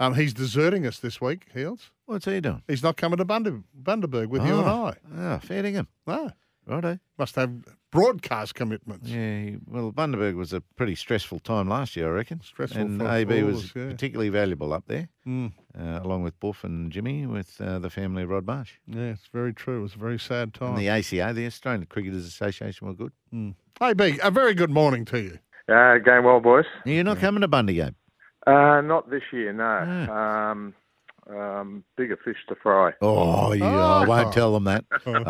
Um, he's deserting us this week, Heals. What's he doing? He's not coming to Bunder, Bundaberg with you and I. Ah, fair dinkum. No. Righto. Must have broadcast commitments. Yeah, he- well, Bundaberg was a pretty stressful time last year, I reckon. Stressful And for AB all was us, yeah. particularly valuable up there, Mm. uh, along with Buff and Jimmy, with uh, the family of Rod Marsh. Yeah, it's very true. It was a very sad time. And the ACA, the Australian Cricketers Association, were good. AB, a very good morning to you. Uh, going well, boys. You're not coming to Bundy game. Uh, not this year, no. Um, um, bigger fish to fry. Oh, yeah, I won't tell them that. no,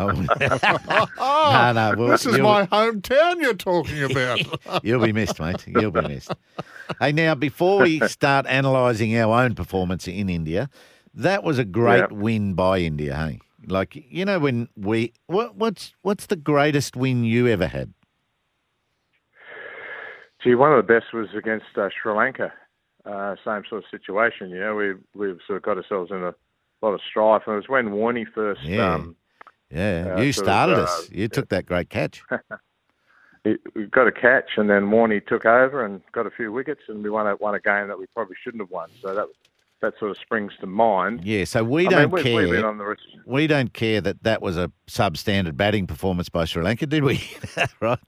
no. Well, this is you'll- my hometown you're talking about. You'll be missed, mate. You'll be missed. Hey, now, before we start analysing our own performance in India, that was a great Yeah. win by India, hey? Like, you know, when we. What, what's what's the greatest win you ever had? Gee, one of the best was against uh, Sri Lanka. Uh, same sort of situation, you know. We we've sort of got ourselves in a lot of strife, and it was when Warney first. Yeah. Um, Yeah, Uh, you sort of, started uh, us. You took that great catch. we got a catch, and then Warney took over and got a few wickets, and we won a, won a game that we probably shouldn't have won. So that that sort of springs to mind. Yeah, so we I don't mean, care. We've been on the we don't care that that was a substandard batting performance by Sri Lanka, did we? right.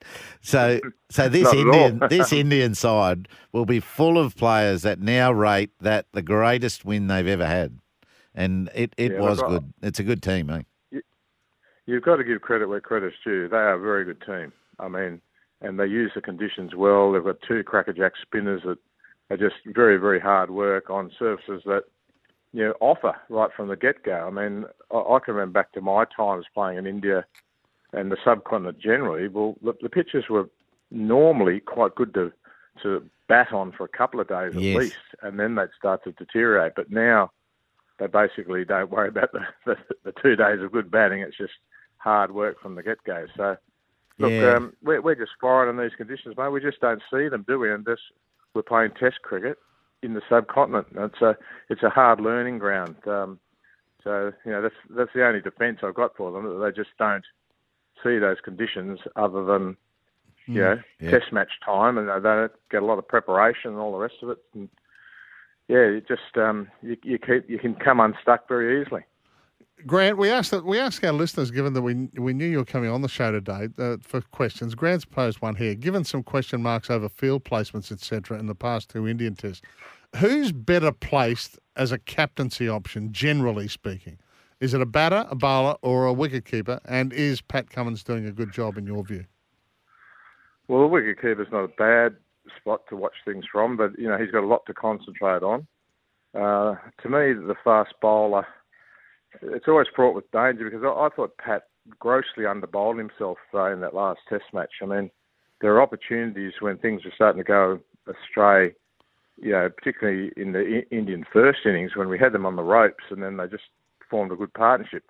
So, so this Not at all. Indian this Indian side will be full of players that now rate that the greatest win they've ever had, and it, it Yeah, was good. It's a good team, eh? You've got to give credit where credit's due. They are a very good team. I mean, and they use the conditions well. They've got two crackerjack spinners that are just very, very hard work on surfaces that you know offer right from the get go. I mean, I, I can remember back to my times playing in India and the subcontinent generally. Well, the, the pitches were normally quite good to to bat on for a couple of days at Yes. least, and then they'd start to deteriorate. But now they basically don't worry about the, the, the two days of good batting. It's just hard work from the get go. So, look, Yeah. um, we're, we're just flying in these conditions, mate. We just don't see them, do we? And this, we're playing Test cricket in the subcontinent. And It's a it's a hard learning ground. Um, so you know that's that's the only defence I've got for them. that They just don't see those conditions other than you know yeah. Test match time, and they don't get a lot of preparation and all the rest of it. And yeah, you just um, you, you keep you can come unstuck very easily. Grant, we asked we asked our listeners, given that we we knew you were coming on the show today, uh, for questions. Grant's posed one here. Given some question marks over field placements, etc., in the past two Indian tests, who's better placed as a captaincy option, generally speaking? Is it a batter, a bowler, or a wicketkeeper? And is Pat Cummins doing a good job in your view? Well, the wicket keeper's not a bad spot to watch things from, but you know he's got a lot to concentrate on. Uh, to me, the fast bowler, it's always fraught with danger because I, I thought Pat grossly underbowled himself uh, in that last Test match. I mean, there are opportunities when things are starting to go astray. You know, particularly in the Indian first innings when we had them on the ropes, and then they just formed a good partnership.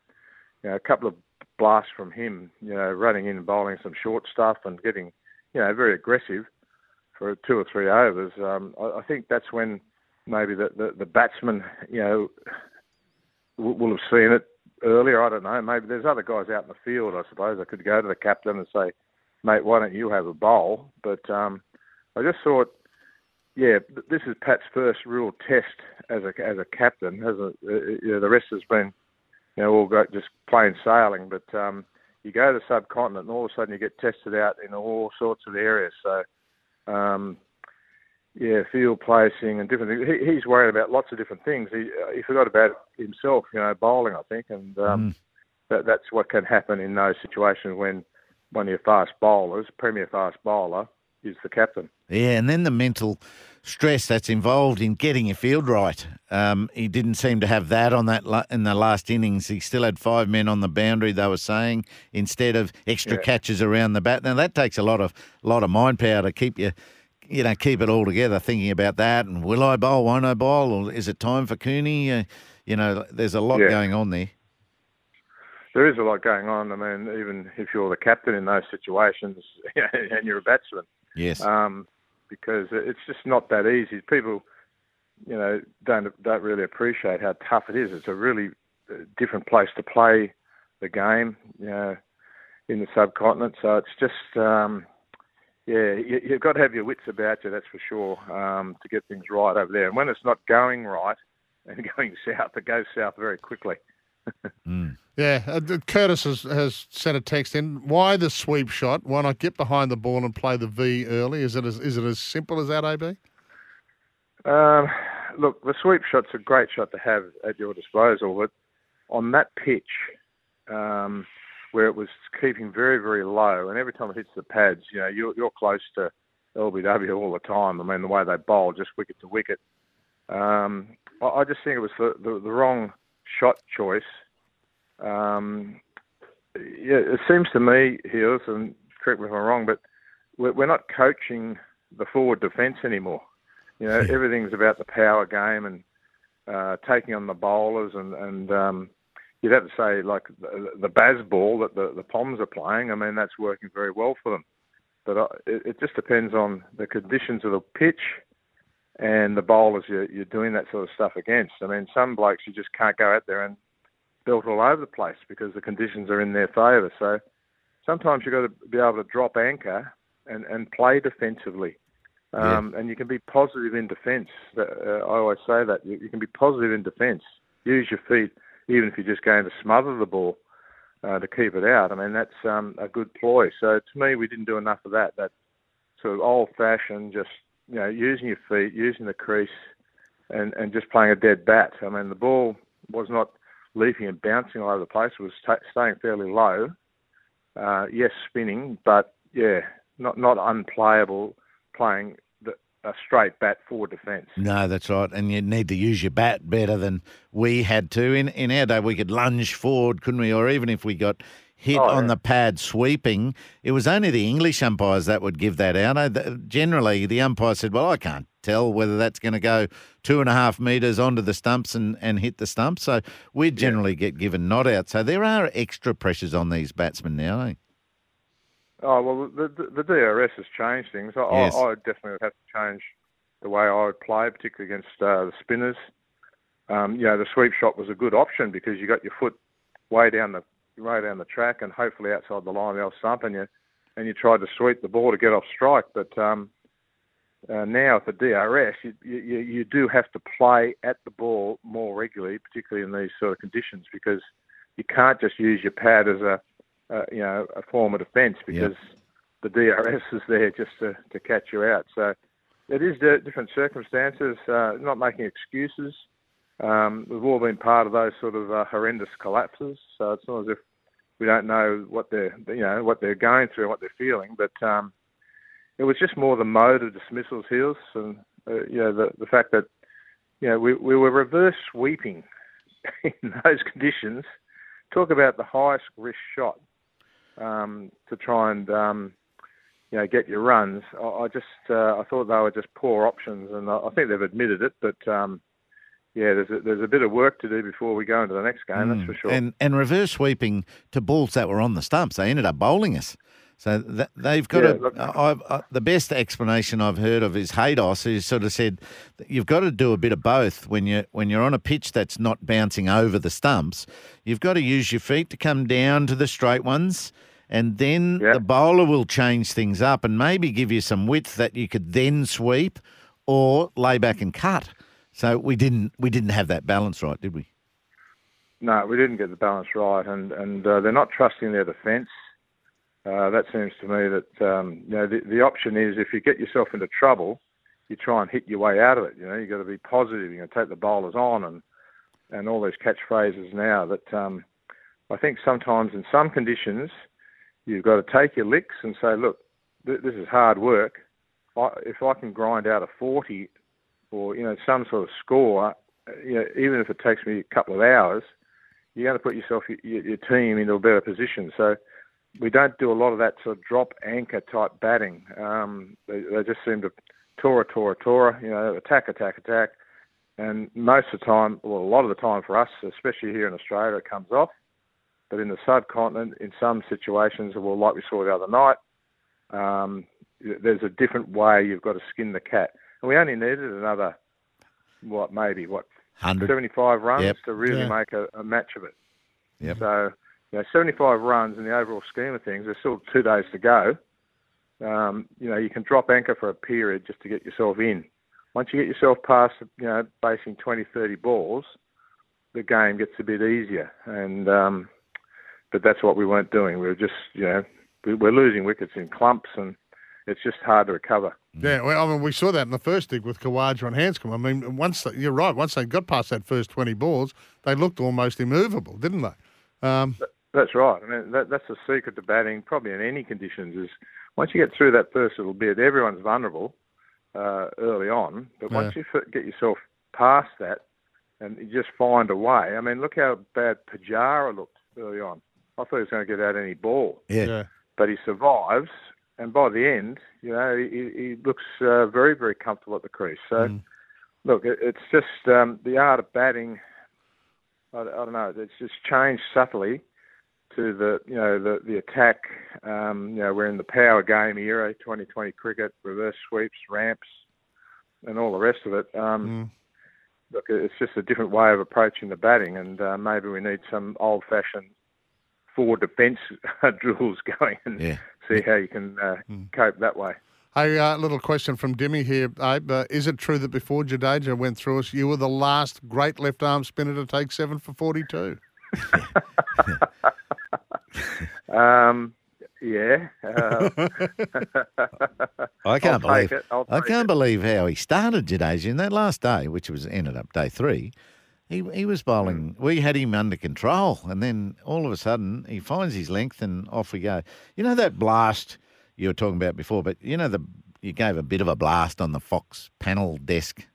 You know, a couple of blasts from him, you know, running in and bowling some short stuff and getting you know, very aggressive for two or three overs. Um, I, I think that's when maybe the, the, the batsman, you know, will, have seen it earlier. I don't know. Maybe there's other guys out in the field, I suppose. I could go to the captain and say, mate, why don't you have a bowl? But um, I just thought, yeah, this is Pat's first real test as a as a captain. As a, uh, you know, the rest has been, you know, all go, just plain sailing. But um, you go to the subcontinent and all of a sudden you get tested out in all sorts of areas. So, um, yeah, field placing and different things. He, he's worried about lots of different things. He, uh, he forgot about himself, you know, bowling, I think, and um, that, that's what can happen in those situations when one of your fast bowlers, premier fast bowler, is the captain. Yeah, and then the mental stress that's involved in getting your field right. Um, he didn't seem to have that on that la- in the last innings. He still had five men on the boundary. They were saying instead of extra Yeah. catches around the bat. Now that takes a lot of lot of mind power to keep you you know, keep it all together, thinking about that. And will I bowl? Won't I bowl? Or is it time for Cooney? Uh, you know, there's a lot Yeah. going on there. There is a lot going on. I mean, even if you're the captain in those situations and you're a batsman, Yes. um, because it's just not that easy. People, you know, don't don't really appreciate how tough it is. It's a really uh, different place to play the game, you know, in the subcontinent. So it's just, um, yeah, you, you've got to have your wits about you. That's for sure um, to get things right over there. And when it's not going right and going south, it goes south very quickly. Yeah, uh, Curtis has, has sent a text in. Why the sweep shot? Why not get behind the ball and play the V early? Is it as, is it as simple as that, AB? Um, look, the sweep shot's a great shot to have at your disposal, but on that pitch, um, where it was keeping very, very low, and every time it hits the pads, you know, you're, you're close to LBW all the time. I mean, the way they bowl, just wicket to wicket. Um, I, I just think it was the, the, the wrong shot choice. Um, yeah, it seems to me, Heals, and correct me if I'm wrong, but we're, we're not coaching the forward defence anymore. You know, everything's about the power game and uh, taking on the bowlers, and and um, you'd have to say like the, the Baz ball that the the Poms are playing. I mean, that's working very well for them. But uh, it, it just depends on the conditions of the pitch and the bowlers you're, you're doing that sort of stuff against. I mean, some blokes you just can't go out there and belt all over the place because the conditions are in their favour. So sometimes you've got to be able to drop anchor and, and play defensively. Um, And you can be positive in defence. Uh, I always say that. You, you can be positive in defence. Use your feet, even if you're just going to smother the ball uh, to keep it out. I mean, that's um, a good ploy. So to me, we didn't do enough of that. That sort of old-fashioned, just you know, using your feet, using the crease, and, and just playing a dead bat. I mean, the ball was not leaping and bouncing all over the place. It was ta staying fairly low. Uh, yes, spinning, but yeah, not not unplayable. Playing a straight bat forward defence. No, that's right. And you need to use your bat better than we had to. In in our day, we could lunge forward, couldn't we? Or even if we got hit Oh, on yeah. the pad sweeping, it was only the English umpires that would give that out. Uh, Generally, the umpire said, "Well, I can't tell whether that's going to go two and a half metres onto the stumps and, and hit the stumps." So we generally get given not out. So there are extra pressures on these batsmen now. Eh? Oh well, the, the, the DRS has changed things. I, Yes. I, I definitely would have to change the way I would play, particularly against uh, the spinners. Um, you know, the sweep shot was a good option because you got your foot way down the way down the track and hopefully outside the line of the off stump, and you and you tried to sweep the ball to get off strike. But um, uh, now with the DRS, you, you you do have to play at the ball more regularly, particularly in these sort of conditions, because you can't just use your pad as a uh, you know a form of defence because the DRS is there just to, to catch you out. So it is di- different circumstances. Uh, not making excuses. Um, we've all been part of those sort of uh, horrendous collapses. So it's not as if we don't know what they're you know what they're going through, and what they're feeling. But um, it was just more the mode of dismissals, heels, and uh, you know the the fact that you know we we were reverse sweeping in those conditions. Talk about the highest risk shot um, to try and um, you know get your runs. I, I just uh, I thought they were just poor options, and I, I think they've admitted it. But um, yeah, there's a, there's a bit of work to do before we go into the next game. That's for sure. And and reverse sweeping to balls that were on the stumps, they ended up bowling us. So that, they've got Yeah, to. look- I've, uh, the best explanation I've heard of is Haydos, who sort of said you've got to do a bit of both when you when you're on a pitch that's not bouncing over the stumps. You've got to use your feet to come down to the straight ones, and then the bowler will change things up and maybe give you some width that you could then sweep or lay back and cut. So we didn't we didn't have that balance right, did we? No, we didn't get the balance right, and and uh, they're not trusting their defence. Uh, that seems to me that um, you know the, the option is if you get yourself into trouble, you try and hit your way out of it. You know, you've got to be positive. You know, take the bowlers on, and and all these catchphrases now. That um, I think sometimes in some conditions, you've got to take your licks and say, look, th- this is hard work. I, if I can grind out a forty, or you know some sort of score, you know, even if it takes me a couple of hours, you're going to put yourself your, your team into a better position. So we don't do a lot of that sort of drop anchor type batting. Um, they, they just seem to Tora, Tora, Tora, you know, attack, attack, attack. And most of the time, well, a lot of the time for us, especially here in Australia, it comes off. But in the subcontinent, in some situations, well, like we saw the other night, um, there's a different way you've got to skin the cat. And we only needed another, what, maybe, what, 100. 75 runs Yep. to really Yeah. make a, a match of it. Yep. So, you know, 75 runs in the overall scheme of things, there's still two days to go. Um, you know, you can drop anchor for a period just to get yourself in. Once you get yourself past, you know, basing 20, 30 balls, the game gets a bit easier. And, um, but that's what we weren't doing. We were just, you know, we, we're losing wickets in clumps and it's just hard to recover. Yeah, well, I mean, we saw that in the first dig with Khawaja and Handscomb. I mean, once they, you're right, once they got past that first 20 balls, they looked almost immovable, didn't they? Um, That's right. I mean, that, that's the secret to batting, probably in any conditions, is once you get through that first little bit, everyone's vulnerable uh, early on. But once you get yourself past that and you just find a way, I mean, look how bad Pujara looked early on. I thought he was going to get out any ball, Yeah. yeah. but he survives. And by the end, you know, he, he looks uh, very, very comfortable at the crease. So, look, it, it's just um, the art of batting. I, I don't know. It's just changed subtly to the you know the the attack. Um, you know, we're in the power game era, 2020 cricket, reverse sweeps, ramps, and all the rest of it. Um, Look, it's just a different way of approaching the batting, and uh, maybe we need some old-fashioned forward defence drills going and Yeah. see how you can uh, cope that way. Hey, uh, little question from Demi here, Abe. Uh, is it true that before Jadeja went through us, you were the last great left arm spinner to take seven for 42? Um, yeah. Uh, I can't I'll believe it. I can't it. believe how he started Jadeja in that last day, which was ended up day three. He he was bowling. Hmm. We had him under control, and then all of a sudden he finds his length, and off we go. You know that blast you were talking about before, but you know the you gave a bit of a blast on the Fox panel desk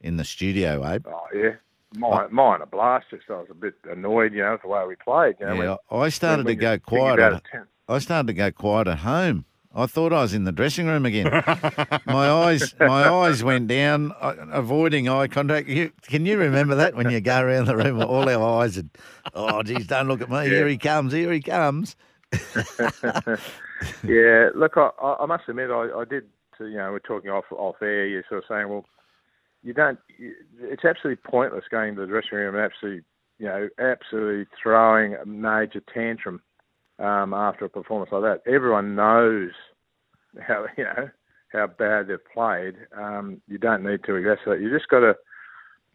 in the studio, Abe. Oh yeah, mine, mine a blast. Just I was a bit annoyed, you know, with the way we played. You know, Yeah, when- I started to go quiet. At, I started to go quiet at home. I thought I was in the dressing room again. my eyes, my eyes went down, uh, avoiding eye contact. You, can you remember that when you go around the room, all our eyes and, oh, geez, don't look at me. Here he comes. Here he comes. yeah, look, I, I must admit, I, I did. You know, we're talking off off air. You're sort of saying, well, you don't. It's absolutely pointless going to the dressing room and absolutely, you know, absolutely throwing a major tantrum um, after a performance like that. Everyone knows how you know how bad they've played. Um, you don't need to exacerbate. You just got to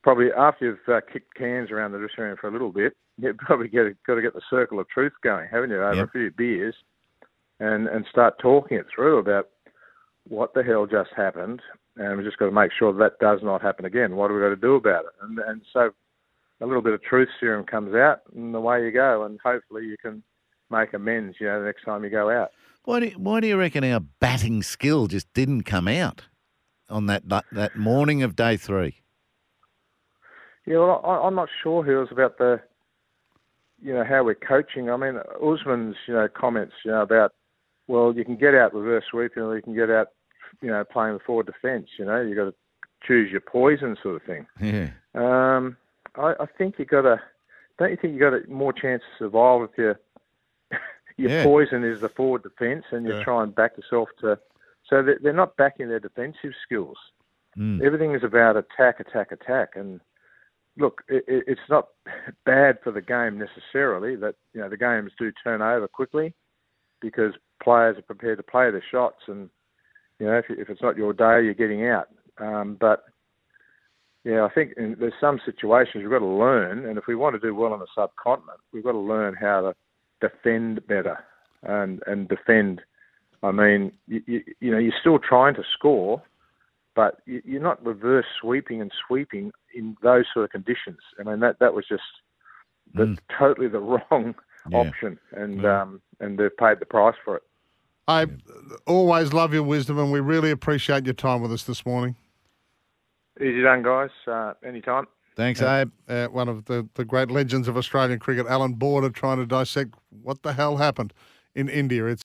probably after you've uh, kicked cans around the dressing room for a little bit, you've probably get got to get the circle of truth going, haven't you? Over Yep. a few beers, and and start talking it through about what the hell just happened, and we've just got to make sure that does not happen again. What do we got to do about it? And and so a little bit of truth serum comes out, and away you go, and hopefully you can make amends. You know, the next time you go out. Why do, you, why do you reckon our batting skill just didn't come out on that that, that morning of day three? Yeah, well, I, I'm not sure who was about the, you know, how we're coaching. I mean, Usman's, you know, comments, you know, about, well, you can get out reverse sweeping or you can get out, you know, playing the forward defence. You know, you got to choose your poison, sort of thing. Yeah. Um, I, I think you got to. Don't you think you got a more chance to survive if your your Yeah. poison is the forward defence and you Yeah. try and back yourself to. So they're, they're not backing their defensive skills. Mm. Everything is about attack, attack, attack. And look, it, it, it's not bad for the game necessarily that you know the games do turn over quickly because players are prepared to play their shots, and you know if, if it's not your day, you're getting out. Um, but yeah, I think in, there's some situations we've got to learn, and if we want to do well on the subcontinent, we've got to learn how to defend better and and defend. I mean, you, you, you know, you're still trying to score, but you, you're not reverse sweeping and sweeping in those sort of conditions. I mean, that that was just the, totally the wrong Yeah. option, and um, and they've paid the price for it. I always love your wisdom, and we really appreciate your time with us this morning. Easy done, guys. Uh, anytime. Thanks, Abe. Uh, one of the, the great legends of Australian cricket, Allan Border, trying to dissect what the hell happened in India. It's